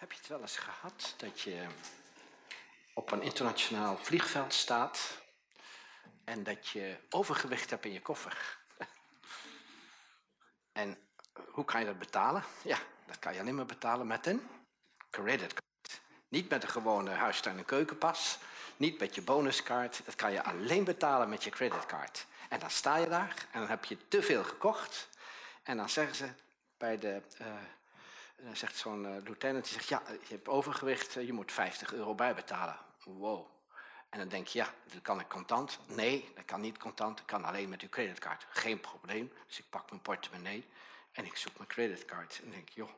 Heb je het wel eens gehad dat je op een internationaal vliegveld staat en dat je overgewicht hebt in je koffer? En hoe kan je dat betalen? Ja, dat kan je alleen maar betalen met een creditcard. Niet met een gewone huistuin- en keukenpas, niet met je bonuskaart. Dat kan je alleen betalen met je creditcard. En dan sta je daar en dan heb je te veel gekocht. En dan zeggen ze bij de... Uh, dan zegt zo'n uh, lieutenant, die zegt, ja, je hebt overgewicht, je moet 50 euro bijbetalen. Wow. En dan denk je, ja, dat kan ik contant. Nee, dat kan niet contant, dat kan alleen met uw creditcard. Geen probleem. Dus ik pak mijn portemonnee en ik zoek mijn creditcard. En denk, joh,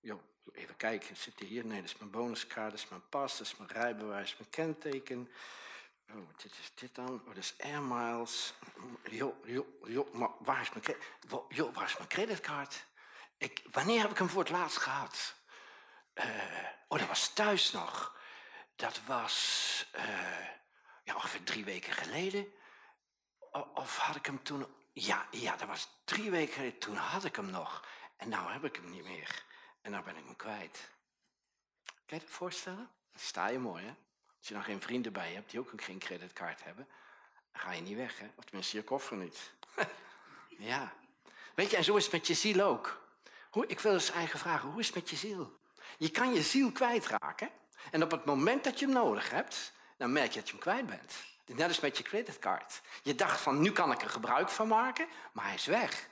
joh, even kijken, zit die hier? Nee, dat is mijn bonuskaart, dat is mijn pas, dat is mijn rijbewijs, mijn kenteken. Oh, dit is dit dan? Oh, dat is Air Miles. Joh, joh, joh, maar waar is mijn, joh, waar is mijn creditcard? Ik, wanneer heb ik hem voor het laatst gehad? Uh, oh, dat was thuis nog. Dat was uh, ja, ongeveer drie weken geleden. Of had ik hem toen... Ja, ja, dat was drie weken geleden. Toen had ik hem nog. En nu heb ik hem niet meer. En nou ben ik hem kwijt. Kan je dat voorstellen? Sta je mooi, hè? Als je dan geen vrienden bij hebt die ook geen creditcard hebben, dan ga je niet weg, hè? Of tenminste je koffer niet. ja. Weet je, en zo is het met je ziel ook. Hoe, ik wil eens eigen vragen, hoe is het met je ziel? Je kan je ziel kwijtraken. En op het moment dat je hem nodig hebt, dan merk je dat je hem kwijt bent. Net als met je creditcard. Je dacht van, nu kan ik er gebruik van maken, maar hij is weg.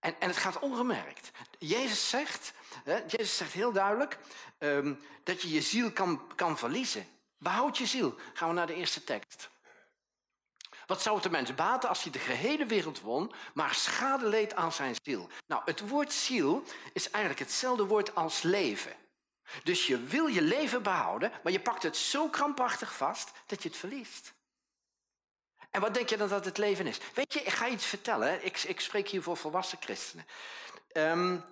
En, en het gaat ongemerkt. Jezus zegt, hè, Jezus zegt heel duidelijk um, dat je je ziel kan, kan verliezen. Behoud je ziel. Gaan we naar de eerste tekst. Wat zou het de mens baten als hij de gehele wereld won, maar schade leed aan zijn ziel? Nou, het woord ziel is eigenlijk hetzelfde woord als leven. Dus je wil je leven behouden, maar je pakt het zo krampachtig vast dat je het verliest. En wat denk je dan dat het leven is? Weet je, ik ga iets vertellen. Ik, ik spreek hier voor volwassen christenen. Um,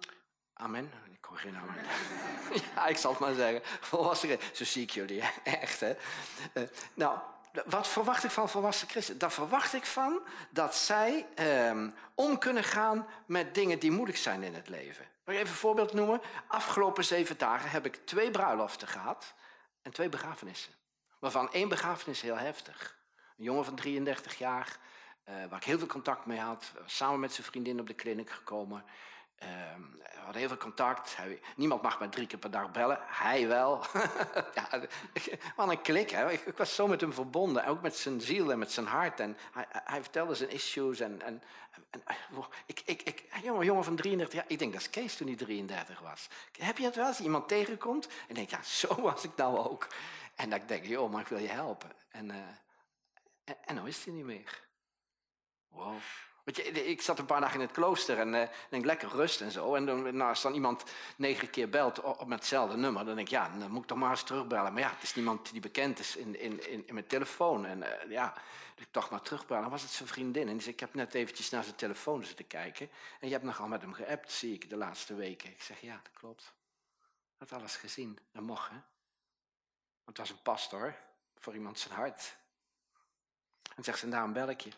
amen. Ik hoor geen amen. ja, ik zal het maar zeggen. Volwassen Zo zie ik jullie, echt hè. Uh, nou, wat verwacht ik van volwassen christenen? Daar verwacht ik van dat zij um, om kunnen gaan met dingen die moeilijk zijn in het leven. Mag ik even een voorbeeld noemen? Afgelopen zeven dagen heb ik twee bruiloften gehad en twee begrafenissen. Waarvan één begrafenis heel heftig. Een jongen van 33 jaar, uh, waar ik heel veel contact mee had. Samen met zijn vriendin op de kliniek gekomen. Uh, we hadden heel veel contact. Niemand mag maar drie keer per dag bellen. Hij wel. ja, wat een klik. Hè? Ik, ik, was zo met hem verbonden. Ook met zijn ziel en met zijn hart. En hij, hij vertelde zijn issues. En, en, ik, ik, ik, jongen, jongen van 33 jaar. Ik denk dat is Kees toen hij 33 was. Heb je het wel als iemand tegenkomt? En denk, ja, zo was ik nou ook. En dan denk ik, joh, maar ik wil je helpen. En, uh, en nou is hij niet meer. Wow. Ik zat een paar dagen in het klooster en uh, denk lekker rust en zo. En nou, als dan iemand negen keer belt op, met hetzelfde nummer, dan denk ik, ja, dan moet ik toch maar eens terugbellen. Maar ja, het is niemand die bekend is in, in, in, in mijn telefoon. En uh, ja, dus ik toch maar terugbellen. Dan was het zijn vriendin. En die zei, ik heb net eventjes naar zijn telefoon zitten kijken. En je hebt nogal met hem geappt, zie ik, de laatste weken. Ik zeg, ja, dat klopt. Had alles gezien. Dat mocht, hè. Want het was een pastor voor iemand zijn hart. En zegt ze, daarom bel ik je.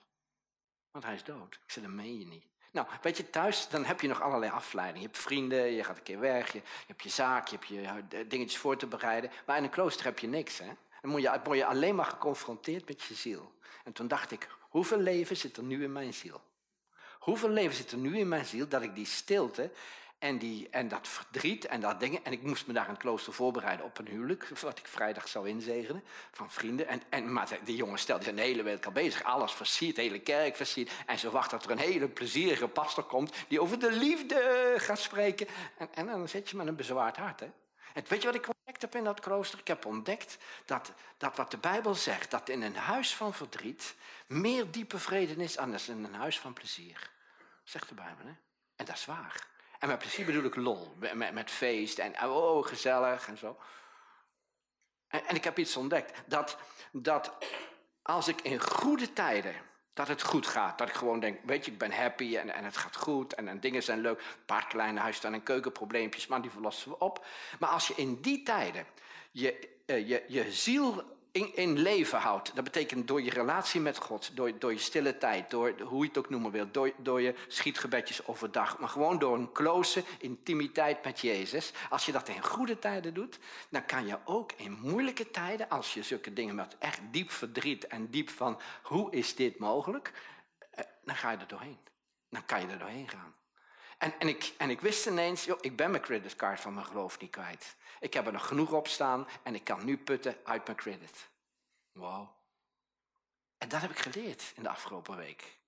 Want hij is dood. Ik zei, dat meen je niet. Nou, weet je, thuis dan heb je nog allerlei afleidingen. Je hebt vrienden, je gaat een keer weg, je, hebt je zaak, je hebt je dingetjes voor te bereiden. Maar in een klooster heb je niks, hè. Dan word je, word je alleen maar geconfronteerd met je ziel. En toen dacht ik, hoeveel leven zit er nu in mijn ziel? Hoeveel leven zit er nu in mijn ziel dat ik die stilte en, die, en dat verdriet en dat dingen. En ik moest me daar in het klooster voorbereiden op een huwelijk. Wat ik vrijdag zou inzegenen. Van vrienden. En, en, maar die jongen stelde de hele week al bezig. Alles versierd, de hele kerk versierd. En ze wacht dat er een hele plezierige pastor komt. Die over de liefde gaat spreken. En, en dan zit je met een bezwaard hart. Hè? En weet je wat ik ontdekt heb in dat klooster? Ik heb ontdekt dat, dat wat de Bijbel zegt. Dat in een huis van verdriet meer diepe vrede is dan in een huis van plezier. Zegt de Bijbel. Hè? En dat is waar. En met plezier bedoel ik lol, met, feest en oh, gezellig en zo. En, en, ik heb iets ontdekt, dat, dat als ik in goede tijden, dat het goed gaat, dat ik gewoon denk, weet je, ik ben happy en, en het gaat goed en, en dingen zijn leuk, een paar kleine huistaan en keukenprobleempjes, maar die verlossen we op. Maar als je in die tijden je, eh, je, je ziel in, in, leven houdt. Dat betekent door je relatie met God, door, door je stille tijd, door hoe je het ook noemen wil, door, door je schietgebedjes overdag, maar gewoon door een close intimiteit met Jezus. Als je dat in goede tijden doet, dan kan je ook in moeilijke tijden, als je zulke dingen met echt diep verdriet en diep van hoe is dit mogelijk, eh, dan ga je er doorheen. Dan kan je er doorheen gaan. En, en, ik, en ik wist ineens, joh, ik ben mijn creditcard van mijn geloof niet kwijt. Ik heb er nog genoeg op staan en ik kan nu putten uit mijn credit. Wow. En dat heb ik geleerd in de afgelopen week.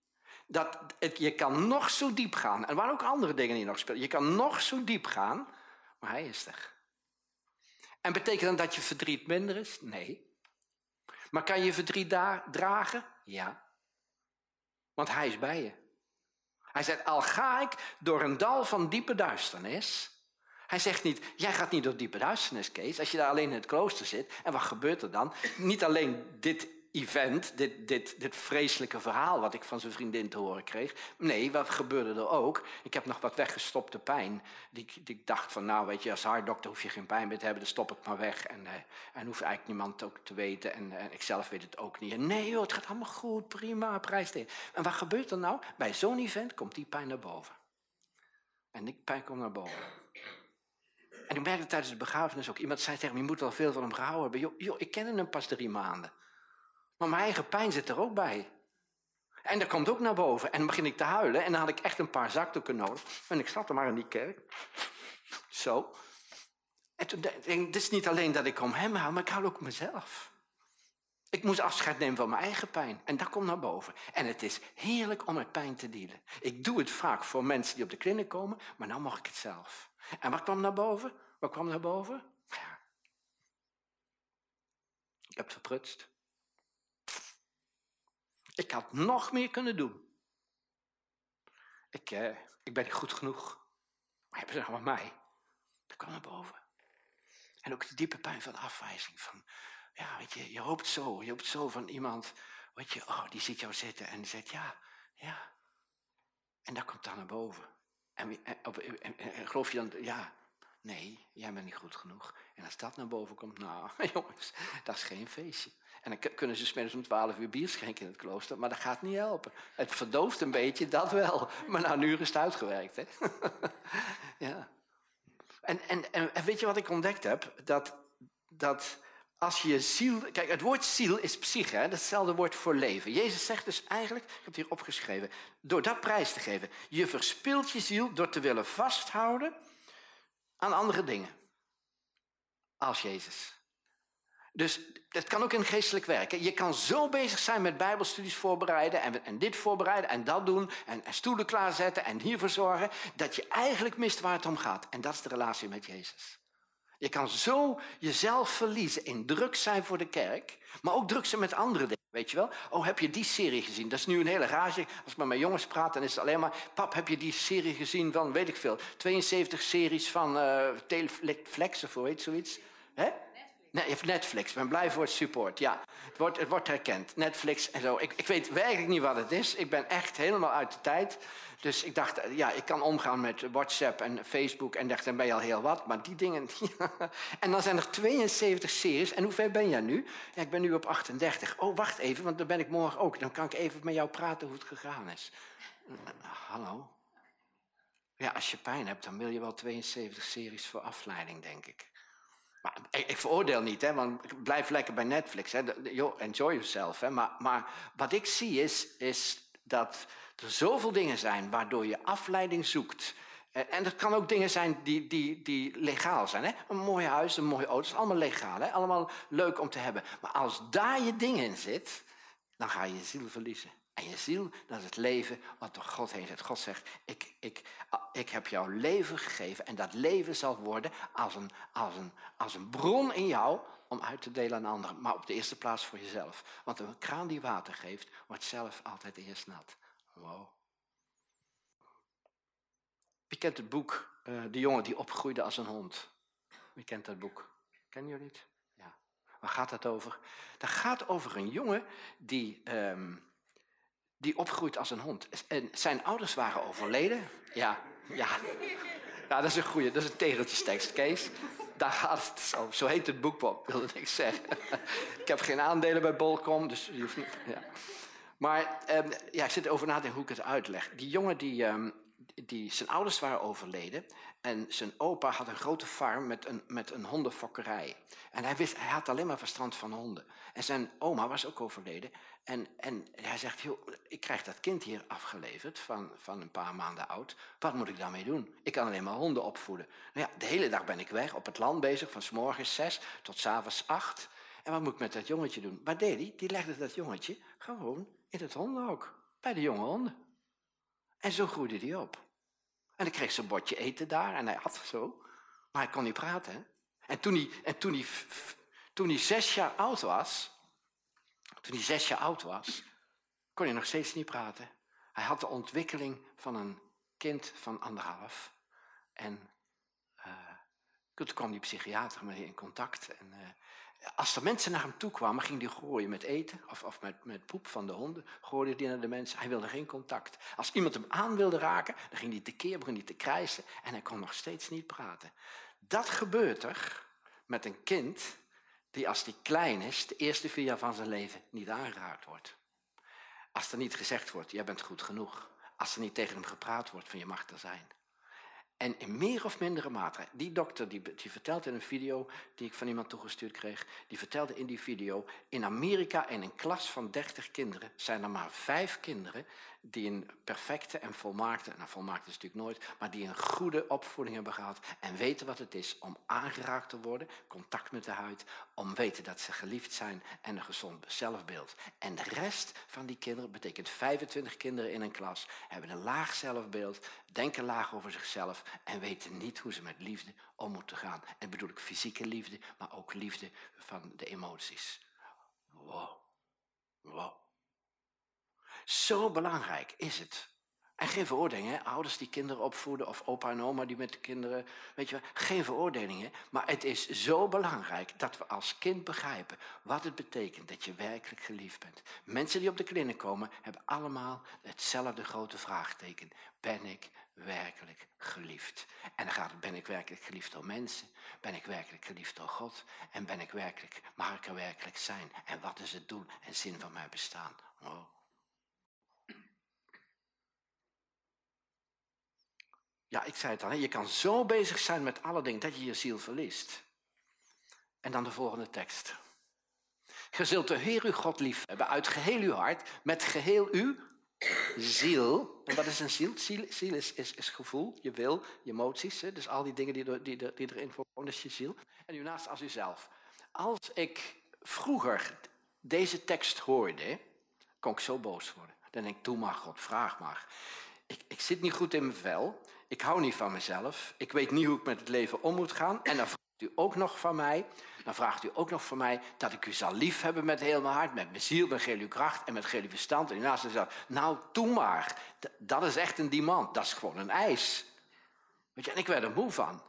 Dat je kan nog zo diep gaan. En waren ook andere dingen die nog spelen. Je kan nog zo diep gaan, maar hij is er. En betekent dan dat je verdriet minder is? Nee. Maar kan je verdriet dragen? Ja. Want hij is bij je. Hij zegt, al ga ik door een dal van diepe duisternis. Hij zegt niet, jij gaat niet door diepe duisternis, Kees, als je daar alleen in het klooster zit. En wat gebeurt er dan? Niet alleen dit event, dit, dit, dit vreselijke verhaal wat ik van zijn vriendin te horen kreeg. Nee, wat gebeurde er ook? Ik heb nog wat weggestopte pijn. Die, die ik dacht van, nou weet je, als haardokter hoef je geen pijn meer te hebben, dan stop ik maar weg. En, uh, en hoeft eigenlijk niemand ook te weten. En, uh, ik zelf weet het ook niet. En nee joh, het gaat allemaal goed, prima, prijs En wat gebeurt er nou? Bij zo'n event komt die pijn naar boven. En die pijn komt naar boven. En ik merkte tijdens de begrafenis ook, iemand zei tegen me, je moet wel veel van hem gehouden hebben. Joh, ik kende hem pas drie maanden. Maar mijn eigen pijn zit er ook bij. En dat komt ook naar boven. En dan begin ik te huilen. En dan had ik echt een paar zakdoeken nodig. En ik er maar in die kerk. Zo. En toen denk ik, het is niet alleen dat ik om hem hou, maar ik hou ook mezelf. Ik moest afscheid nemen van mijn eigen pijn. En dat komt naar boven. En het is heerlijk om met pijn te dealen. Ik doe het vaak voor mensen die op de kliniek komen, maar nu mag ik het zelf. En wat kwam naar boven? Wat kwam naar boven? Ik heb verprutst. Ik had nog meer kunnen doen. Ik, eh, ik ben goed genoeg. Maar hebben ze nog maar mij. Dat kwam naar boven. En ook de diepe pijn van afwijzing. Van, ja, weet je, je hoopt zo. Je hoopt zo van iemand. Weet je, oh, die ziet jou zitten en die zegt ja, ja. En dat komt dan naar boven. En, geloof je dan, ja, nee, jij bent niet goed genoeg. En als dat naar boven komt, nou, jongens, dat is geen feestje. En dan kunnen ze smiddags om twaalf uur bier schenken in het klooster, maar dat gaat niet helpen. Het verdooft een beetje, dat wel. Maar na een is het uitgewerkt. Hè? ja. En, en, en weet je wat ik ontdekt heb? Dat, dat als je ziel... Kijk, het woord ziel is psyche, hè? datzelfde woord voor leven. Jezus zegt dus eigenlijk, ik heb het hier opgeschreven, door dat prijs te geven. Je verspilt je ziel door te willen vasthouden aan andere dingen. Als Jezus. Dus het kan ook in geestelijk werken. Je kan zo bezig zijn met bijbelstudies voorbereiden en, en dit voorbereiden en dat doen en, en, stoelen klaarzetten en hiervoor zorgen, dat je eigenlijk mist waar het om gaat. En dat is de relatie met Jezus. Je kan zo jezelf verliezen in druk zijn voor de kerk, maar ook druk zijn met andere dingen. Weet je wel? Oh, heb je die serie gezien? Dat is nu een hele rage. Als ik met mijn jongens praat, dan is het alleen maar... Pap, heb je die serie gezien van, weet ik veel... 72 series van uh, Teleflex of hoe zoiets? Hè? Nee, Netflix. Ik ben blij voor het support. Ja, het wordt, het wordt herkend. Netflix en zo. Ik, ik weet werkelijk niet wat het is. Ik ben echt helemaal uit de tijd. Dus ik dacht, ja, ik kan omgaan met WhatsApp en Facebook. En dacht, dan ben je al heel wat. Maar die dingen... en dan zijn er 72 series. En hoe ver ben jij nu? Ik ben nu op 38. Oh, wacht even, want dan ben ik morgen ook. Dan kan ik even met jou praten hoe het gegaan is. Hallo? Ja, als je pijn hebt, dan wil je wel 72 series voor afleiding, denk ik. Maar ik, veroordeel niet, hè, want blijf lekker bij Netflix. Hè. enjoy yourself. Hè. Maar, maar wat ik zie is, is dat er zoveel dingen zijn waardoor je afleiding zoekt. En dat kan ook dingen zijn die, die, die legaal zijn. Hè? Een mooi huis, een mooie auto, dat is allemaal legaal. Hè? Allemaal leuk om te hebben. Maar als daar je ding in zit, dan ga je je ziel verliezen. En je ziel, dat is het leven wat door God heen zit. God zegt, ik, ik, ik heb jouw leven gegeven en dat leven zal worden als een, als, een, als een bron in jou om uit te delen aan anderen. Maar op de eerste plaats voor jezelf. Want een kraan die water geeft, wordt zelf altijd eerst nat. Wow. Wie kent het boek uh, De jongen die opgroeide als een hond? Wie kent dat boek? Kennen jullie het? Ja. Waar gaat dat over? Dat gaat over een jongen die... Um, die opgroeit als een hond. En zijn ouders waren overleden. Ja, ja. Dat is een goede, dat is een tegeltjestekst, Kees. daar gaat het zo. Zo heet het boek wel, wilde ik zeggen. ik heb geen aandelen bij Bolcom, dus je hoeft niet... Ja. Maar um, ja, ik zit over na te denken hoe ik het uitleg. Die jongen die, um, die, zijn ouders waren overleden en zijn opa had een grote farm met een, met een hondenfokkerij. En hij, wist, hij had alleen maar verstand van honden. En zijn oma was ook overleden. En, en hij zegt, ik krijg dat kind hier afgeleverd van, van een paar maanden oud. Wat moet ik daarmee doen? Ik kan alleen maar honden opvoeden. Nou ja, de hele dag ben ik weg, op het land bezig, van s morgens zes tot s avonds acht. En wat moet ik met dat jongetje doen? Deed hij? Die legde dat jongetje gewoon in het hondenhok, bij de jonge honden. En zo groeide hij op. En dan kreeg ze een bordje eten daar en hij had zo. Maar hij kon niet praten. En toen hij, en toen toen hij zes jaar oud was, toen hij zes jaar oud was, kon hij nog steeds niet praten. Hij had de ontwikkeling van een kind van anderhalf. En uh, toen kwam die psychiater mee in contact. En, uh, als er mensen naar hem toe kwamen, ging hij gooien met eten of, of met, met poep van de honden. Gooide hij naar de mensen. Hij wilde geen contact. Als iemand hem aan wilde raken, dan ging hij tekeer, begon hij te krijsen en hij kon nog steeds niet praten. Dat gebeurt er met een kind die als die klein is, de eerste vier jaar van zijn leven niet aangeraakt wordt. Als er niet gezegd wordt, jij bent goed genoeg. Als er niet tegen hem gepraat wordt van je mag er zijn. En in meer of mindere mate, die dokter die, die vertelt in een video die ik van iemand toegestuurd kreeg, die vertelde in die video, in Amerika in een klas van 30 kinderen zijn er maar vijf kinderen die een perfecte en volmaakte, nou volmaakte is natuurlijk nooit, maar die een goede opvoeding hebben gehad en weten wat het is om aangeraakt te worden, contact met de huid, om weten dat ze geliefd zijn en een gezond zelfbeeld. En de rest van die kinderen, betekent 25 kinderen in een klas, hebben een laag zelfbeeld, denken laag over zichzelf en weten niet hoe ze met liefde om moeten gaan. En bedoel ik fysieke liefde, maar ook liefde van de emoties. Wow. Wow. Zo belangrijk is het. En geen veroordelingen, ouders die kinderen opvoeden of opa en oma die met de kinderen, weet je wel, geen veroordelingen. Maar het is zo belangrijk dat we als kind begrijpen wat het betekent dat je werkelijk geliefd bent. Mensen die op de kliniek komen hebben allemaal hetzelfde grote vraagteken. Ben ik werkelijk geliefd? En dan gaat het, ben ik werkelijk geliefd door mensen? Ben ik werkelijk geliefd door God? En ben ik werkelijk, mag ik er werkelijk zijn? En wat is het doel en zin van mijn bestaan? Ja, ik zei het al, je kan zo bezig zijn met alle dingen dat je je ziel verliest. En dan de volgende tekst. Je zult de Heer uw God lief hebben uit geheel uw hart, met geheel uw ziel. En wat is een ziel? Ziel, ziel is, is, gevoel, je wil, je emoties. Hè? Dus al die dingen die, die, die erin voorkomen, dat is je ziel. En u naast als uzelf. Als ik vroeger deze tekst hoorde, kon ik zo boos worden. Dan denk ik, doe maar God, vraag maar. Ik, ik zit niet goed in mijn vel. Ik hou niet van mezelf. Ik weet niet hoe ik met het leven om moet gaan. En dan vraagt u ook nog van mij, dan vraagt u ook nog van mij dat ik u zal liefhebben met heel mijn hart, met mijn ziel, met heel uw kracht en met heel uw verstand. En naast zegt, nou, doe maar. Dat is echt een demand. Dat is gewoon een eis. Weet je, en ik werd er moe van.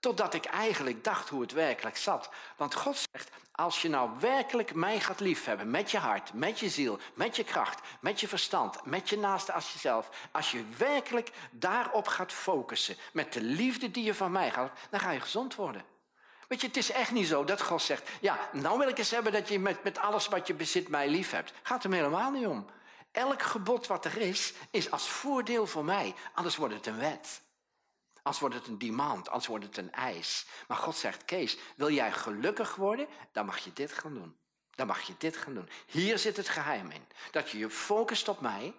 Totdat ik eigenlijk dacht hoe het werkelijk zat. Want God zegt, als je nou werkelijk mij gaat liefhebben, met je hart, met je ziel, met je kracht, met je verstand, met je naaste als jezelf. Als je werkelijk daarop gaat focussen, met de liefde die je van mij gaat, dan ga je gezond worden. Weet je, het is echt niet zo dat God zegt, ja, nou wil ik eens hebben dat je met, met alles wat je bezit mij lief hebt. Gaat er helemaal niet om. Elk gebod wat er is, is als voordeel voor mij, anders wordt het een wet. Als wordt het een demand, als wordt het een eis. Maar God zegt, Kees, wil jij gelukkig worden? Dan mag je dit gaan doen. Dan mag je dit gaan doen. Hier zit het geheim in. Dat je je focust op mij.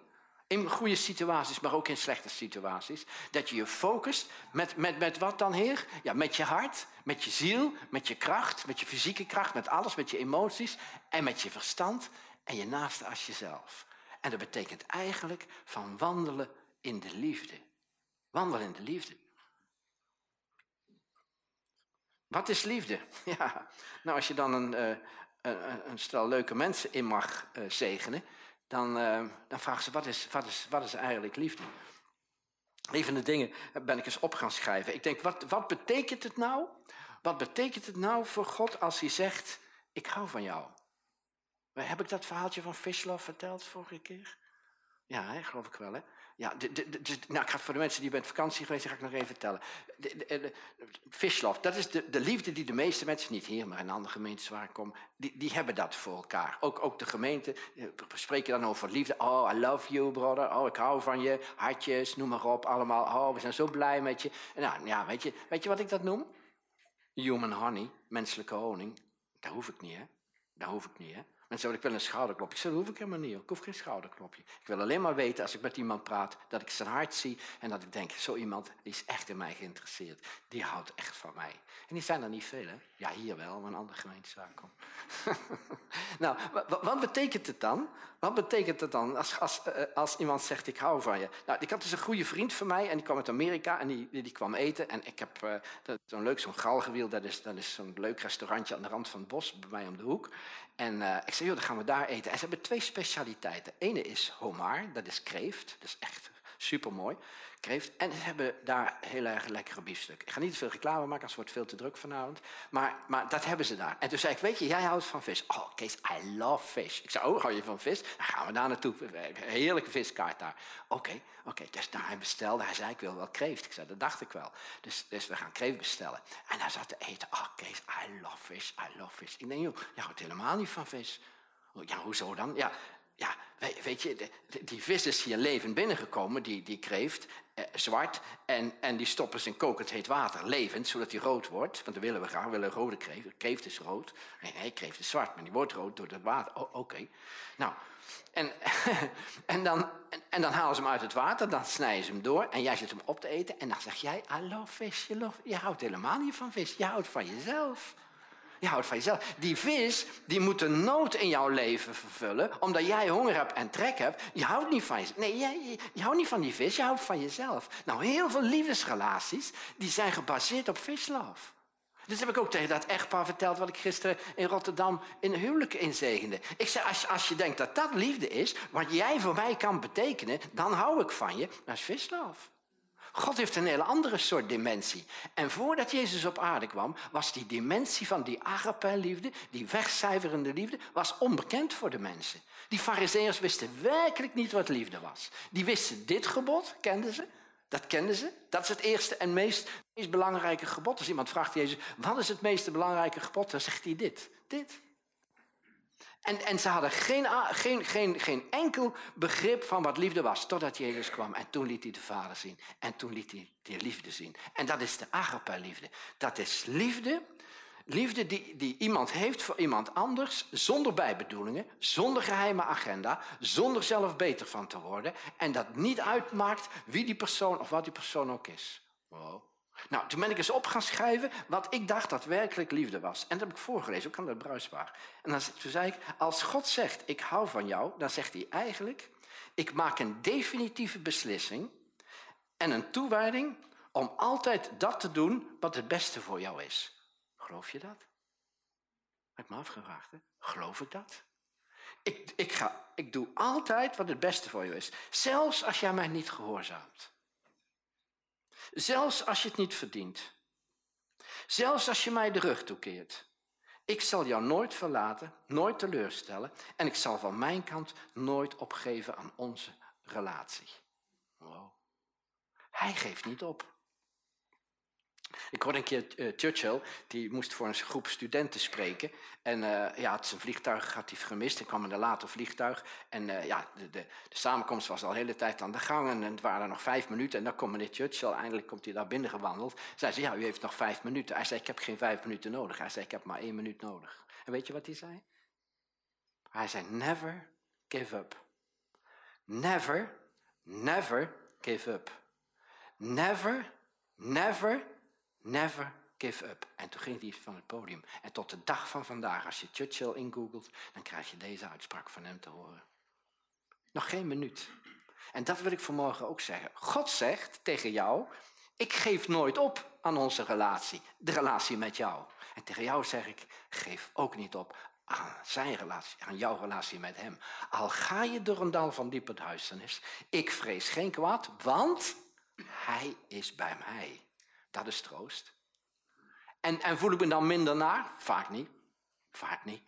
In goede situaties, maar ook in slechte situaties. Dat je je focust met, met, met wat dan, Heer? Ja, met je hart, met je ziel, met je kracht, met je fysieke kracht, met alles, met je emoties en met je verstand en je naaste als jezelf. En dat betekent eigenlijk van wandelen in de liefde. Wandelen in de liefde. Wat is liefde? Ja, nou als je dan een, uh, een, een stel leuke mensen in mag uh, zegenen, dan, uh, dan vragen ze wat is, wat, is, wat is eigenlijk liefde? Een van de dingen ben ik eens op gaan schrijven. Ik denk, wat, wat betekent het nou? Wat betekent het nou voor God als hij zegt, ik hou van jou? Heb ik dat verhaaltje van Fischloff verteld vorige keer? Ja, hè, geloof ik wel. Hè? Ja, de, nou, ik ga voor de mensen die bij vakantie geweest ga ik nog even vertellen. De, de, Fish dat is de, de liefde die de meeste mensen, niet hier, maar in andere gemeentes waar ik kom, die, die hebben dat voor elkaar. Ook, ook de gemeente, eh, we spreken dan over liefde. Oh, I love you, brother. Oh, ik hou van je. Hartjes, noem maar op, allemaal. Oh, we zijn zo blij met je. Nou, ja, weet je, weet je wat ik dat noem? Human honey, menselijke honing. Dat hoef ik niet, hè. Dat hoef ik niet, hè. Mensen zeggen, ik wil een schouderklopje. Ik zeg, dat hoef ik helemaal niet. Ik hoef geen schouderklopje. Ik wil alleen maar weten, als ik met iemand praat, dat ik zijn hart zie en dat ik denk, zo iemand is echt in mij geïnteresseerd. Die houdt echt van mij. En die zijn er niet veel, hè? Ja, hier wel, maar een andere gemeente nou, wat betekent het dan? Wat betekent het dan als, als, eh, als iemand zegt, ik hou van je? Nou, ik had dus een goede vriend van mij en die kwam uit Amerika en die, die, kwam eten. En ik heb uh, zo'n leuk, zo'n galgenwiel, dat is, dat is zo'n leuk restaurantje aan de rand van het bos, bij mij om de hoek. En uh, ik zei, joh, dan gaan we daar eten. En ze hebben twee specialiteiten. Ene is homar, dat is kreeft. Dat is echt supermooi. Kreeft. En ze hebben daar heel erg lekkere biefstuk. Ik ga niet te veel reclame maken, als het wordt veel te druk vanavond. Maar, maar dat hebben ze daar. En toen zei ik, weet je, jij houdt van vis. Oh, Kees, I love fish. Ik zei, oh, hou je van vis? Dan gaan we daar naartoe. Heerlijke viskaart daar. Oké, oké. Dus daar hij bestelde. Hij zei, ik wil wel kreeft. Ik zei, dat dacht ik wel. Dus, dus we gaan kreeft bestellen. En hij zat te eten. Oh, Kees, I love fish. I love fish. Ik denk, joh, je houdt helemaal niet van vis. Oh, ja, hoezo dan? Ja, ja, weet je, die vis is hier levend binnengekomen, die, die kreeft, eh, zwart. En, en die stoppen ze in kokend heet water, levend, zodat die rood wordt. Want dat willen we graag, we willen rode kreeft. Kreeft is rood. Nee, nee, kreeft is zwart, maar die wordt rood door het water. Oké. Nou, en, en, dan, en, dan halen ze hem uit het water, dan snijden ze hem door. En jij zit hem op te eten. En dan zeg jij, I love fish. Je houdt helemaal niet van vis, je houdt van jezelf. Je houdt van jezelf. Die vis, die moet een nood in jouw leven vervullen, omdat jij honger hebt en trek hebt. Je houdt niet van jezelf. Nee, je, houdt niet van die vis, je houdt van jezelf. Nou, heel veel liefdesrelaties, die zijn gebaseerd op fish love. Dus heb ik ook tegen dat echtpaar verteld wat ik gisteren in Rotterdam in huwelijk inzegende. Ik zei, als, als je denkt dat dat liefde is, wat jij voor mij kan betekenen, dan hou ik van je. Dat is. God heeft een hele andere soort dimensie. En voordat Jezus op aarde kwam, was die dimensie van die agape-liefde, die wegcijferende liefde, was onbekend voor de mensen. Die fariseërs wisten werkelijk niet wat liefde was. Die wisten dit gebod, kenden ze. Dat kenden ze. Dat is het eerste en meest, meest belangrijke gebod. Als iemand vraagt Jezus, wat is het meest belangrijke gebod? Dan zegt hij dit. Dit. En, en ze hadden geen, geen, geen, geen enkel begrip van wat liefde was, totdat Jezus kwam. En toen liet hij de Vader zien. En toen liet hij de liefde zien. En dat is de agape-liefde. Dat is liefde, liefde die, die iemand heeft voor iemand anders, zonder bijbedoelingen, zonder geheime agenda, zonder zelf beter van te worden. En dat niet uitmaakt wie die persoon of wat die persoon ook is. Nou, toen ben ik eens op gaan schrijven wat ik dacht dat werkelijk liefde was. En dat heb ik voorgelezen, ook aan de bruisbaar. En dan, toen zei ik, als God zegt, ik hou van jou, dan zegt hij eigenlijk, ik maak een definitieve beslissing en een toewijding om altijd dat te doen wat het beste voor jou is. Geloof je dat? Heb ik me afgevraagd? Geloof ik dat? Ik, ik, ga, ik doe altijd wat het beste voor je is. Zelfs als jij mij niet gehoorzaamt. Zelfs als je het niet verdient. Zelfs als je mij de rug toekeert. Ik zal jou nooit verlaten, nooit teleurstellen en ik zal van mijn kant nooit opgeven aan onze relatie. Wow. Hij geeft niet op. Ik hoorde een keer uh, Churchill, die moest voor een groep studenten spreken. En uh, ja, zijn vliegtuig had hij gemist. Er kwam een later vliegtuig. En uh, ja, de, de, de, samenkomst was al de hele tijd aan de gang. En het waren er nog vijf minuten. En dan komt meneer Churchill, eindelijk komt hij daar binnen gewandeld. Zei ze, ja, u heeft nog vijf minuten. Hij zei, ik heb geen vijf minuten nodig. Hij zei, ik heb maar één minuut nodig. En weet je wat hij zei? Hij zei, never give up. Never, never give up. Never, never Never give up. En toen ging hij van het podium. En tot de dag van vandaag, als je Churchill ingoogelt, dan krijg je deze uitspraak van hem te horen. Nog geen minuut. En dat wil ik vanmorgen ook zeggen. God zegt tegen jou, ik geef nooit op aan onze relatie, de relatie met jou. En tegen jou zeg ik, geef ook niet op aan zijn relatie, aan jouw relatie met hem. Al ga je door een dal van diepe duisternis, ik vrees geen kwaad, want hij is bij mij. Dat is troost. En, en voel ik me dan minder naar? Vaak niet. Vaak niet.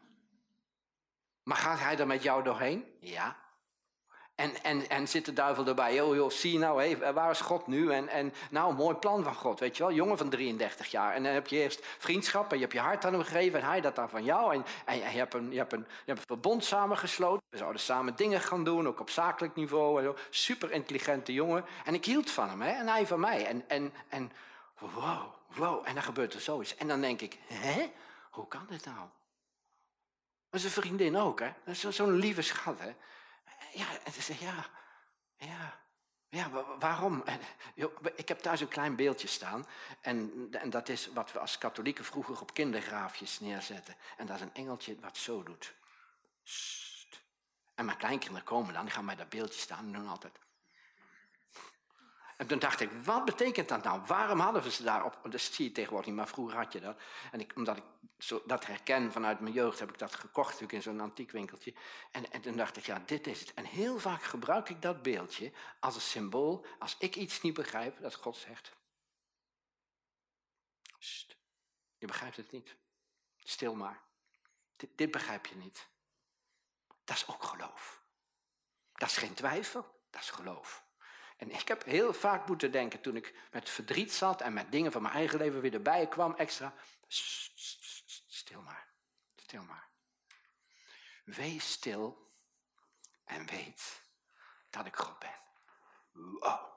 Maar gaat hij er met jou doorheen? Ja. En, en, en zit de duivel erbij, joh, joh, zie nou, hé, waar is God nu? En, en nou, mooi plan van God, weet je wel, jongen van 33 jaar. En dan heb je eerst vriendschap en je hebt je hart aan hem gegeven en hij dat dan van jou. En, en je, hebt een, je, hebt een, je hebt een verbond samengesloten. We zouden samen dingen gaan doen, ook op zakelijk niveau. En zo. Super intelligente jongen. En ik hield van hem, hè, en hij van mij. En, en, en wow, wow, en dan gebeurt er zoiets. En dan denk ik, hè, hoe kan dit nou? Maar zijn vriendin ook, hè? Zo'n lieve schat, hè? Ja, ja, ja, ja, waarom? Ik heb thuis een klein beeldje staan. En, en dat is wat we als katholieken vroeger op kindergraafjes neerzetten. En dat is een engeltje wat zo doet. En mijn kleinkinderen komen dan, gaan bij dat beeldje staan en doen altijd... En toen dacht ik, wat betekent dat nou? Waarom hadden we ze daarop? Dat zie je tegenwoordig niet, maar vroeger had je dat. En ik, omdat ik zo, dat herken vanuit mijn jeugd, heb ik dat gekocht natuurlijk in zo'n antiek winkeltje. En, en toen dacht ik, ja, dit is het. En heel vaak gebruik ik dat beeldje als een symbool, als ik iets niet begrijp, dat God zegt. je begrijpt het niet. Stil maar. Dit begrijp je niet. Dat is ook geloof. Dat is geen twijfel, dat is geloof. En ik heb heel vaak moeten denken toen ik met verdriet zat en met dingen van mijn eigen leven weer erbij kwam extra. Stil maar, stil maar. Wees stil en weet dat ik God ben. Wow.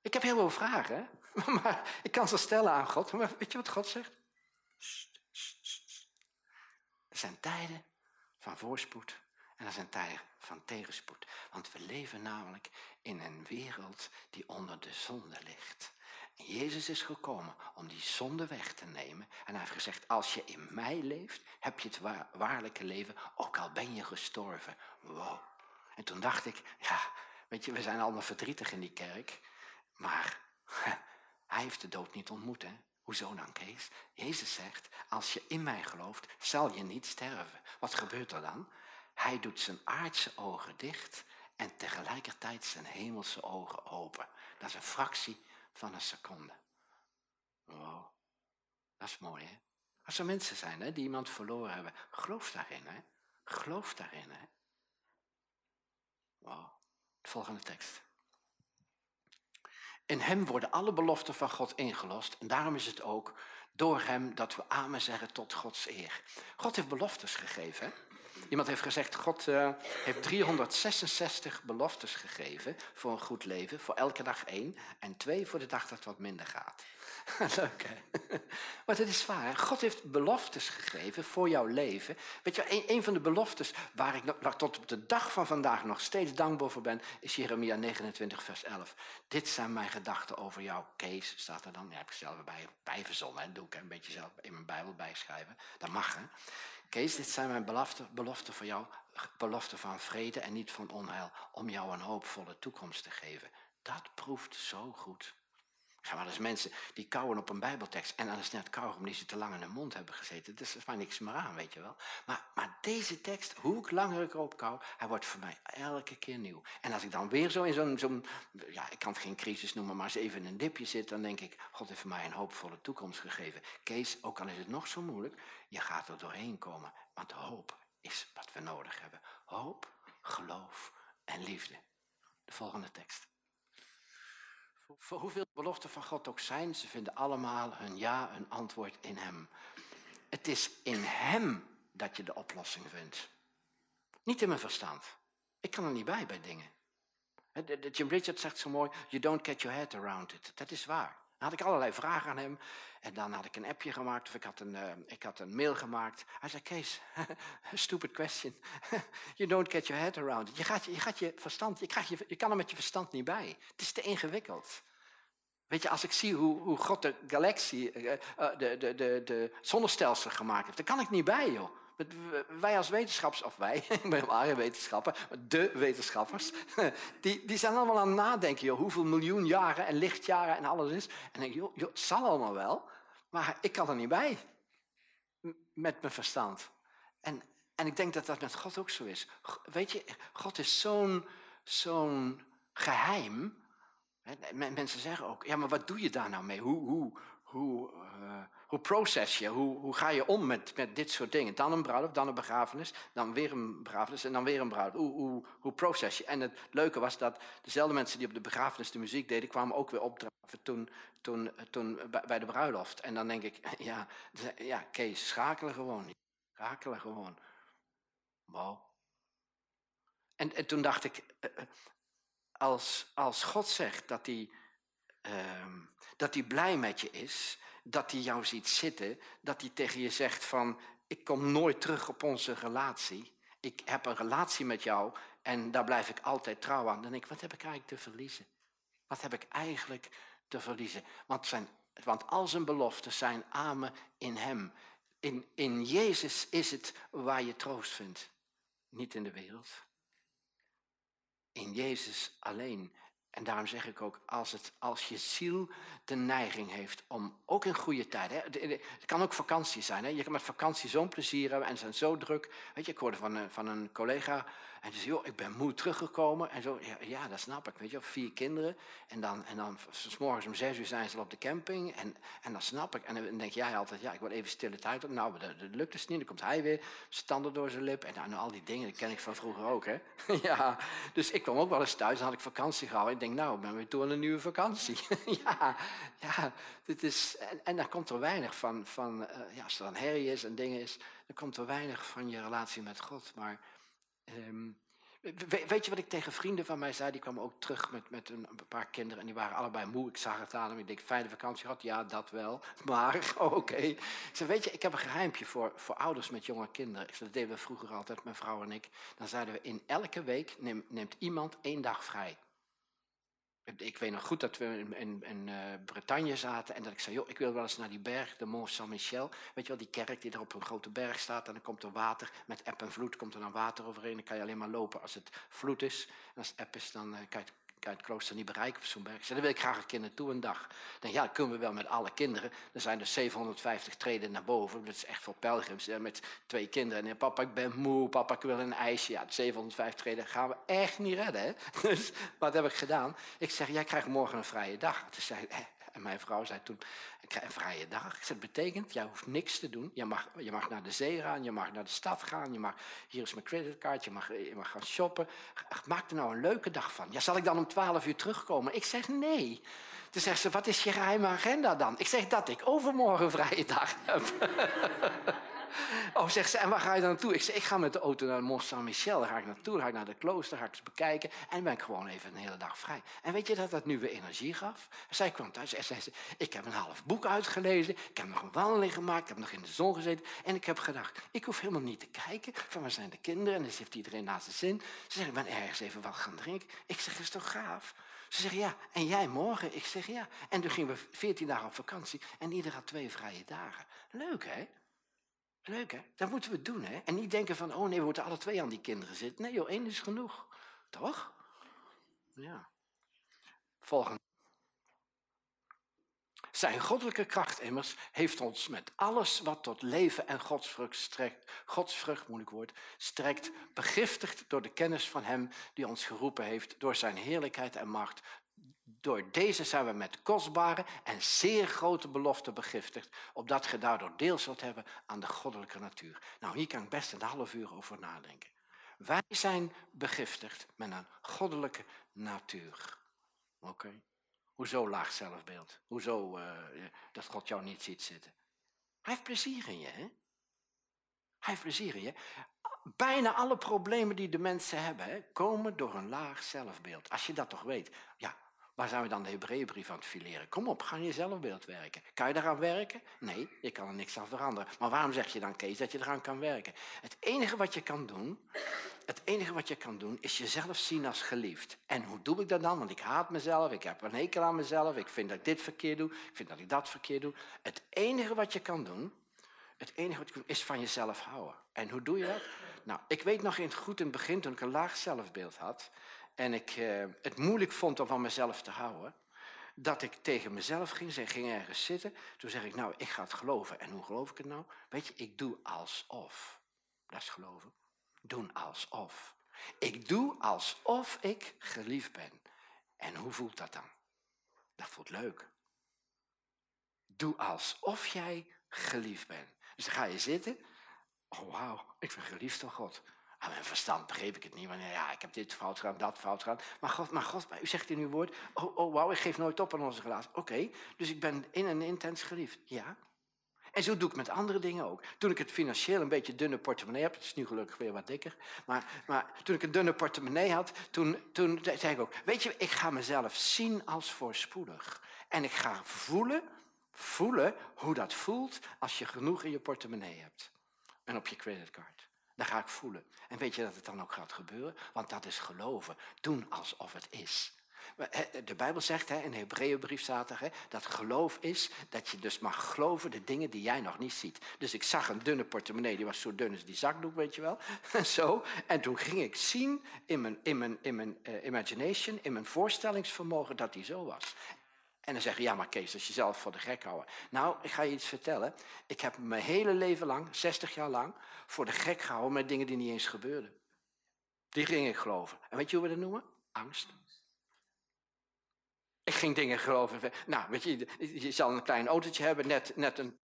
Ik heb heel veel vragen, maar ik kan ze stellen aan God. Maar weet je wat God zegt? Er zijn tijden van voorspoed en er zijn tijden van tegenspoed. Want we leven namelijk in een wereld die onder de zonde ligt. En Jezus is gekomen om die zonde weg te nemen. En hij heeft gezegd, als je in mij leeft, heb je het waarlijke leven, ook al ben je gestorven. Wow. En toen dacht ik, ja, weet je, we zijn allemaal verdrietig in die kerk. Maar hij heeft de dood niet ontmoet, hè. Hoezo dan, Kees? Jezus zegt, als je in mij gelooft, zal je niet sterven. Wat gebeurt er dan? Hij doet zijn aardse ogen dicht en tegelijkertijd zijn hemelse ogen open. Dat is een fractie van een seconde. Wow, dat is mooi hè. Als er mensen zijn hè, die iemand verloren hebben, geloof daarin hè. Geloof daarin hè. Wow, de volgende tekst. In hem worden alle beloften van God ingelost. En daarom is het ook door hem dat we amen zeggen tot Gods eer. God heeft beloftes gegeven. Iemand heeft gezegd, God uh, heeft 366 beloftes gegeven voor een goed leven, voor elke dag één, en twee voor de dag dat het wat minder gaat. Leuk? Maar het is waar, God heeft beloftes gegeven voor jouw leven. Weet je, een, van de beloftes waar ik nog, tot op de dag van vandaag nog steeds dankbaar voor ben, is Jeremia 29 vers 11. Dit zijn mijn gedachten over jou, Kees, staat er dan. Ja, heb ik zelf bij, bij hè? doe ik een beetje zelf in mijn Bijbel bijschrijven. Dat mag hè. Kees, dit zijn mijn beloften, beloften voor jou, beloften van vrede en niet van onheil, om jou een hoopvolle toekomst te geven. Dat proeft zo goed. Ga maar eens mensen die kauwen op een bijbeltekst en dan is net kauwen die ze te lang in hun mond hebben gezeten. Dus er is maar niks meer aan, weet je wel. Maar, maar deze tekst, hoe ik langer ik erop kauw, hij wordt voor mij elke keer nieuw. En als ik dan weer zo in zo'n, ja, ik kan het geen crisis noemen, maar eens even in een dipje zit, dan denk ik, God heeft mij een hoopvolle toekomst gegeven. Kees, ook al is het nog zo moeilijk, je gaat er doorheen komen. Want hoop is wat we nodig hebben. Hoop, geloof en liefde. De volgende tekst. Voor hoeveel beloften van God ook zijn, ze vinden allemaal hun ja, hun antwoord in Hem. Het is in Hem dat je de oplossing vindt. Niet in mijn verstand. Ik kan er niet bij bij dingen. Jim Richard zegt zo mooi, you don't get your head around it. Dat is waar. Dan had ik allerlei vragen aan hem. En dan had ik een appje gemaakt of ik had een, uh, ik had een mail gemaakt. Hij zei, Kees, stupid question. you don't get your head around it. Je, gaat, je, gaat je verstand, je, krijgt je, je kan er met je verstand niet bij. Het is te ingewikkeld. Weet je, als ik zie hoe, hoe God de galaxie, uh, de, de, de, de zonnestelsel gemaakt heeft, daar kan ik niet bij, joh. Wij als wetenschappers, of wij, ik ben helemaal geen wetenschapper, de wetenschappers, die, die zijn allemaal aan het nadenken, joh, hoeveel miljoen jaren en lichtjaren en alles is. En denk, joh, het zal allemaal wel, maar ik kan er niet bij met mijn verstand. En, en ik denk dat dat met God ook zo is. Weet je, God is zo'n geheim. Mensen zeggen ook, ja, maar wat doe je daar nou mee? Hoe, hoe, hoe, uh, hoe process je, hoe, hoe ga je om met, met dit soort dingen? Dan een bruiloft, dan een begrafenis, dan weer een begrafenis en dan weer een bruiloft. Hoe, hoe, hoe process je? En het leuke was dat dezelfde mensen die op de begrafenis de muziek deden, kwamen ook weer opdraven toen, toen, toen bij de bruiloft. En dan denk ik, ja, ja Kees, schakelen gewoon. Schakelen gewoon. Wow. En, en toen dacht ik, eh, eh, als, als God zegt dat hij, uh, dat hij blij met je is, dat hij jou ziet zitten, dat hij tegen je zegt van, ik kom nooit terug op onze relatie. Ik heb een relatie met jou en daar blijf ik altijd trouw aan. Dan denk ik, wat heb ik eigenlijk te verliezen? Wat heb ik eigenlijk te verliezen? Want, zijn, want al zijn beloften zijn amen in hem. In, in Jezus is het waar je troost vindt. Niet in de wereld. In Jezus alleen. En daarom zeg ik ook, als, het, als je ziel de neiging heeft om, ook in goede tijden, het kan ook vakantie zijn, hè? je kan met vakantie zo'n plezier hebben en zijn zo druk. Weet je, ik hoorde van, van een collega, en zei, joh, ik ben moe teruggekomen. En zo, ja, dat snap ik, weet je, vier kinderen. En dan, en dan s morgens om zes uur zijn ze op de camping, en, en dat snap ik. En dan denk jij altijd, ja, ik wil even stille tijd. Nou, dat, lukt dus niet, dan komt hij weer, standen door zijn lip. En, en al die dingen, dat ken ik van vroeger ook, hè. ja, dus ik kwam ook wel eens thuis, dan had ik vakantie gehouden denk, nou, ik ben weer toe aan een nieuwe vakantie. ja, ja dit is, en, en dan komt er weinig van, van uh, ja, als er dan herrie is en dingen is, dan komt er weinig van je relatie met God. Maar um, Weet je wat ik tegen vrienden van mij zei? Die kwamen ook terug met, met een, paar kinderen en die waren allebei moe. Ik zag het aan hem. Ik denk, fijne vakantie gehad? Ja, dat wel. Maar, oké. Okay. Ik zei, weet je, ik heb een geheimpje voor, voor ouders met jonge kinderen. Dat deden we vroeger altijd, mijn vrouw en ik. Dan zeiden we, in elke week neemt iemand één dag vrij. Ik weet nog goed dat we in, uh, Bretagne zaten en dat ik zei, joh, ik wil wel eens naar die berg, de Mont Saint-Michel. Weet je wel, die kerk die er op een grote berg staat en dan komt er water, met eb en vloed komt er dan water overheen. Dan kan je alleen maar lopen als het vloed is. En als het eb is, dan uh, kan je kan het klooster niet bereiken op zo'n berg. Ik zei, daar wil ik graag een keer naartoe een dag. Denk, ja, dat kunnen we wel met alle kinderen. Er zijn er 750 treden naar boven. Dat is echt voor pelgrims. Met twee kinderen. En papa, ik ben moe. Papa, ik wil een ijsje. Ja, 750 treden gaan we echt niet redden. Hè? Dus wat heb ik gedaan? Ik zeg, jij krijgt morgen een vrije dag. Toen zei, en mijn vrouw zei toen, ik krijg een vrije dag. Ik zei, dat betekent, jij hoeft niks te doen. Je mag, je mag naar de zee gaan, je mag naar de stad gaan, je mag, hier is mijn creditcard, je mag, je mag gaan shoppen. Maak er nou een leuke dag van. Ja, zal ik dan om twaalf uur terugkomen? Ik zeg, nee. Toen zegt ze, wat is je geheime agenda dan? Ik zeg, dat ik overmorgen vrije dag heb. Oh, zegt ze, en waar ga je dan naartoe? Ik zeg, ik ga met de auto naar Mont Saint-Michel. Daar ga ik naartoe, ga ik naar de klooster, ga ik eens bekijken. En ben ik gewoon even een hele dag vrij. En weet je dat dat nu weer energie gaf? Zij kwam thuis en zei ze, ik heb een half boek uitgelezen. Ik heb nog een wandeling gemaakt, ik heb nog in de zon gezeten. En ik heb gedacht, ik hoef helemaal niet te kijken van waar zijn de kinderen. En dan heeft iedereen naast zijn zin. Ze zegt, ik ben ergens even wat gaan drinken. Ik zeg, is toch gaaf? Ze zeggen ja, en jij morgen? Ik zeg ja. En toen gingen we veertien dagen op vakantie en ieder had twee vrije dagen. Leuk hè? Leuk hè? Dat moeten we doen hè? En niet denken van, oh nee, we moeten alle twee aan die kinderen zitten. Nee joh, één is genoeg. Toch? Ja. Volgende. Zijn goddelijke kracht immers heeft ons met alles wat tot leven en godsvrucht strekt, godsvrucht moeilijk wordt, strekt, begiftigd door de kennis van hem die ons geroepen heeft, door zijn heerlijkheid en macht, door deze zijn we met kostbare en zeer grote beloften begiftigd, opdat ge daardoor deel zult hebben aan de goddelijke natuur. Nou, hier kan ik best een half uur over nadenken. Wij zijn begiftigd met een goddelijke natuur. Oké. Hoezo laag zelfbeeld? Hoezo uh, dat God jou niet ziet zitten? Hij heeft plezier in je, hè? Hij heeft plezier in je. Bijna alle problemen die de mensen hebben, komen door een laag zelfbeeld. Als je dat toch weet. Ja, Waar zijn we dan de Hebreeënbrief aan het fileren? Kom op, ga aan je zelfbeeld werken. Kan je daaraan werken? Nee, je kan er niks aan veranderen. Maar waarom zeg je dan, Kees, dat je eraan kan werken? Het enige wat je kan doen, het enige wat je kan doen, is jezelf zien als geliefd. En hoe doe ik dat dan? Want ik haat mezelf, ik heb een hekel aan mezelf, ik vind dat ik dit verkeerd doe, ik vind dat ik dat verkeerd doe. Het enige wat je kan doen, het enige wat je kan doen, is van jezelf houden. En hoe doe je dat? Nou, ik weet nog in het goed in het begin, toen ik een laag zelfbeeld had, en ik uh, het moeilijk vond om van mezelf te houden, dat ik tegen mezelf ging, ze ging ergens zitten. Toen zeg ik, nou, ik ga het geloven. En hoe geloof ik het nou? Weet je, ik doe alsof. Dat is geloven. Doen alsof. Ik doe alsof ik geliefd ben. En hoe voelt dat dan? Dat voelt leuk. Doe alsof jij geliefd bent. Dus dan ga je zitten. Oh, wauw, ik ben geliefd door God. Mijn verstand begreep ik het niet. Want ja, ik heb dit fout gedaan, dat fout gedaan. Maar God, maar God u zegt in uw woord, oh, oh wauw, ik geef nooit op aan onze relatie. Oké, dus ik ben in en intens geliefd. Ja. En zo doe ik met andere dingen ook. Toen ik het financieel een beetje dunne portemonnee heb, het is nu gelukkig weer wat dikker, maar, maar toen ik een dunne portemonnee had, toen, toen zei ik ook, weet je, ik ga mezelf zien als voorspoedig. En ik ga voelen, voelen hoe dat voelt als je genoeg in je portemonnee hebt. En op je creditcard. Dan ga ik voelen. En weet je dat het dan ook gaat gebeuren? Want dat is geloven. Doen alsof het is. De Bijbel zegt, in de Hebreeënbrief staat dat geloof is dat je dus mag geloven de dingen die jij nog niet ziet. Dus ik zag een dunne portemonnee, die was zo dun als die zakdoek, weet je wel. zo. En toen ging ik zien in mijn, in mijn, in mijn uh, imagination, in mijn voorstellingsvermogen, dat die zo was. En dan zeggen, ja maar Kees, dat is jezelf voor de gek houden. Nou, ik ga je iets vertellen. Ik heb mijn hele leven lang, 60 jaar lang, voor de gek gehouden met dingen die niet eens gebeurden. Die ging ik geloven. En weet je hoe we dat noemen? Angst. Ik ging dingen geloven. Nou, weet je, je zal een klein autootje hebben, net, net een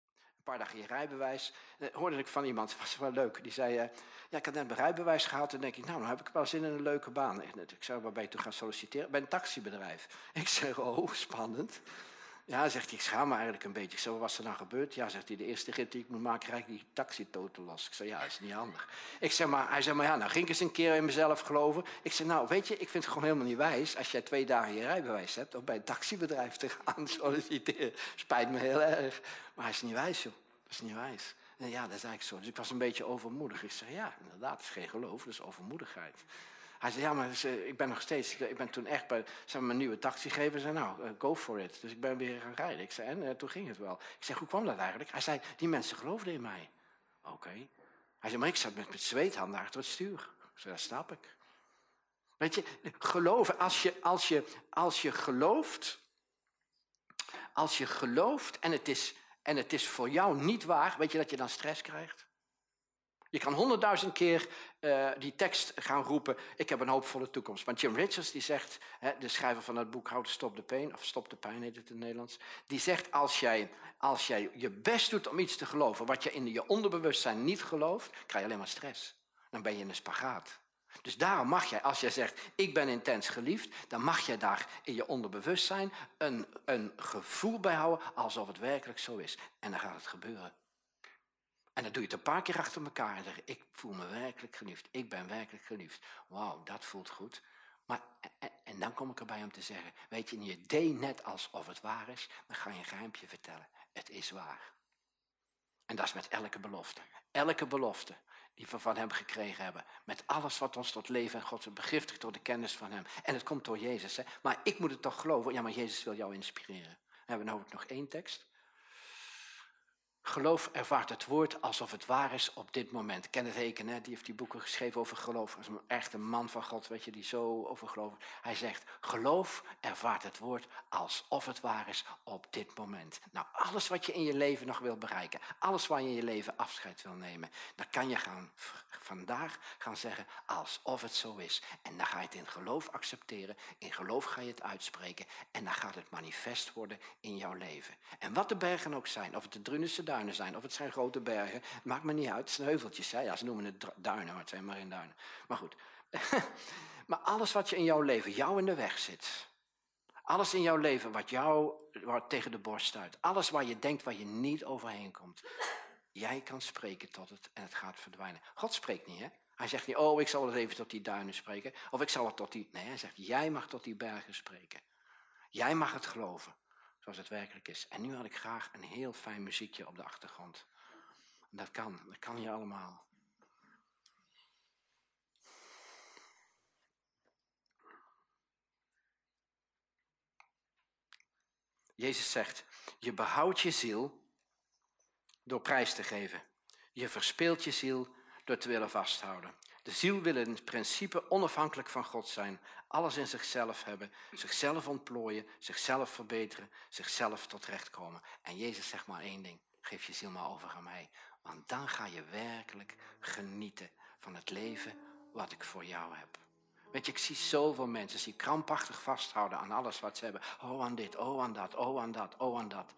paar dagen je rijbewijs. Dan hoorde ik van iemand, was wel leuk, die zei... Uh, ja, ik had net mijn rijbewijs gehad en denk ik, nou, dan heb ik wel zin in een leuke baan. Ik zei, waar ben je toe gaan solliciteren? Bij een taxibedrijf. Ik zeg, oh, spannend. Ja, zegt hij, ik schaam me eigenlijk een beetje. Ik zei, wat was er nou gebeurd? Ja, zegt hij, de eerste rit die ik moet maken, krijg ik die taxitoten los. Ik zei, ja, dat is niet handig. Ik zeg, maar, hij zei, maar ja, nou ging ik eens een keer in mezelf geloven. Ik zei, nou, weet je, ik vind het gewoon helemaal niet wijs... als jij twee dagen je rijbewijs hebt... om bij een taxibedrijf te gaan solliciteren. Spijt me heel erg. Maar hij is niet wijs, joh. Dat is niet wijs. En ja, dat is eigenlijk zo. Dus ik was een beetje overmoedig. Ik zei, ja, inderdaad, het is geen geloof, dat is overmoedigheid. Hij zei, ja, maar ik ben nog steeds, ik ben toen echt bij zijn mijn nieuwe taxigever. zei, nou, uh, go for it. Dus ik ben weer gaan rijden. Ik zei, en uh, toen ging het wel. Ik zei, hoe kwam dat eigenlijk? Hij zei, die mensen geloofden in mij. Oké. Hij zei, maar ik zat met, met zweethanden achter het stuur. Ik dat snap ik. Weet je, geloven, als je, als je, als je gelooft, als je gelooft en het, is, en het is voor jou niet waar, weet je dat je dan stress krijgt? Je kan honderdduizend keer uh, die tekst gaan roepen, ik heb een hoopvolle toekomst. Maar Jim Richards, die zegt, hè, de schrijver van het boek to Stop the Pain, of Stop the Pain heet het in het Nederlands, die zegt, als jij, als jij je best doet om iets te geloven, wat je in je onderbewustzijn niet gelooft, krijg je alleen maar stress. Dan ben je in een spagaat. Dus daarom mag jij, als jij zegt, ik ben intens geliefd, dan mag jij daar in je onderbewustzijn een, een gevoel bij houden alsof het werkelijk zo is. En dan gaat het gebeuren. En dan doe je het een paar keer achter elkaar en zeg ik voel me werkelijk geliefd. Ik ben werkelijk geliefd. Wauw, dat voelt goed. Maar, en, dan kom ik erbij om te zeggen, weet je, je deed net alsof het waar is, dan ga je een geheimpje vertellen. Het is waar. En dat is met elke belofte. Elke belofte die we van hem gekregen hebben. Met alles wat ons tot leven en God begiftigt door de kennis van hem. En het komt door Jezus. Hè? Maar ik moet het toch geloven. Ja, maar Jezus wil jou inspireren. We hebben nou ook nog één tekst. Geloof ervaart het woord alsof het waar is op dit moment. Kenneth Heken, hè, die heeft die boeken geschreven over geloof. Dat is een echte man van God, weet je, die zo over geloof. Hij zegt, geloof ervaart het woord alsof het waar is op dit moment. Nou, alles wat je in je leven nog wil bereiken, alles waar je in je leven afscheid wil nemen, dan kan je gaan, vandaag gaan zeggen alsof het zo is. En dan ga je het in geloof accepteren, in geloof ga je het uitspreken en dan gaat het manifest worden in jouw leven. En wat de bergen ook zijn, of het de Drunense zijn, of het zijn grote bergen. maakt me niet uit, het zijn heuveltjes. Ja, ze noemen het duinen, maar het zijn maar in duinen. Maar goed. maar alles wat je in jouw leven, jou in de weg zit. Alles in jouw leven wat jou wat tegen de borst stuit. Alles waar je denkt waar je niet overheen komt. Jij kan spreken tot het en het gaat verdwijnen. God spreekt niet, hè? Hij zegt niet, oh, ik zal het even tot die duinen spreken. Of ik zal het tot die... Nee, hij zegt, jij mag tot die bergen spreken. Jij mag het geloven zoals het werkelijk is. En nu had ik graag een heel fijn muziekje op de achtergrond. Dat kan, dat kan je allemaal. Jezus zegt, je behoudt je ziel door prijs te geven. Je verspeelt je ziel door te willen vasthouden. De ziel wil in principe onafhankelijk van God zijn, alles in zichzelf hebben, zichzelf ontplooien, zichzelf verbeteren, zichzelf tot recht komen. En Jezus zegt maar één ding, geef je ziel maar over aan mij, want dan ga je werkelijk genieten van het leven wat ik voor jou heb. Weet je, ik zie zoveel mensen die krampachtig vasthouden aan alles wat ze hebben. Oh aan dit, oh aan dat, oh aan dat, oh aan dat.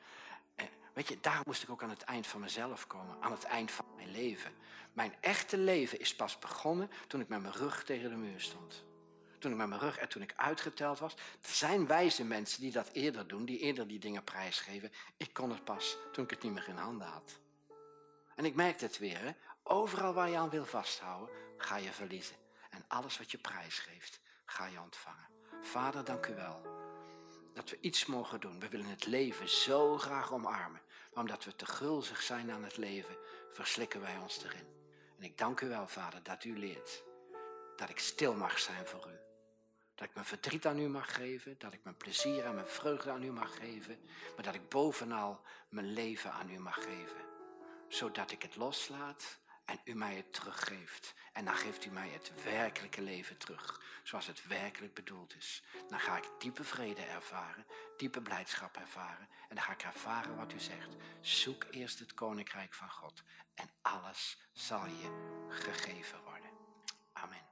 Weet je, daar moest ik ook aan het eind van mezelf komen, aan het eind van mijn leven. Mijn echte leven is pas begonnen toen ik met mijn rug tegen de muur stond. Toen ik met mijn rug en toen ik uitgeteld was. Er zijn wijze mensen die dat eerder doen, die eerder die dingen prijsgeven. Ik kon het pas toen ik het niet meer in handen had. En ik merkte het weer, hè? overal waar je aan wil vasthouden, ga je verliezen. En alles wat je prijsgeeft, ga je ontvangen. Vader, dank u wel dat we iets mogen doen. We willen het leven zo graag omarmen. Maar omdat we te gulzig zijn aan het leven, verslikken wij ons erin. En ik dank u wel, Vader, dat u leert dat ik stil mag zijn voor u. Dat ik mijn verdriet aan u mag geven, dat ik mijn plezier en mijn vreugde aan u mag geven, maar dat ik bovenal mijn leven aan u mag geven. Zodat ik het loslaat en u mij het teruggeeft. En dan geeft u mij het werkelijke leven terug, zoals het werkelijk bedoeld is. Dan ga ik diepe vrede ervaren, diepe blijdschap ervaren. En dan ga ik ervaren wat u zegt. Zoek eerst het koninkrijk van God en alles zal je gegeven worden. Amen.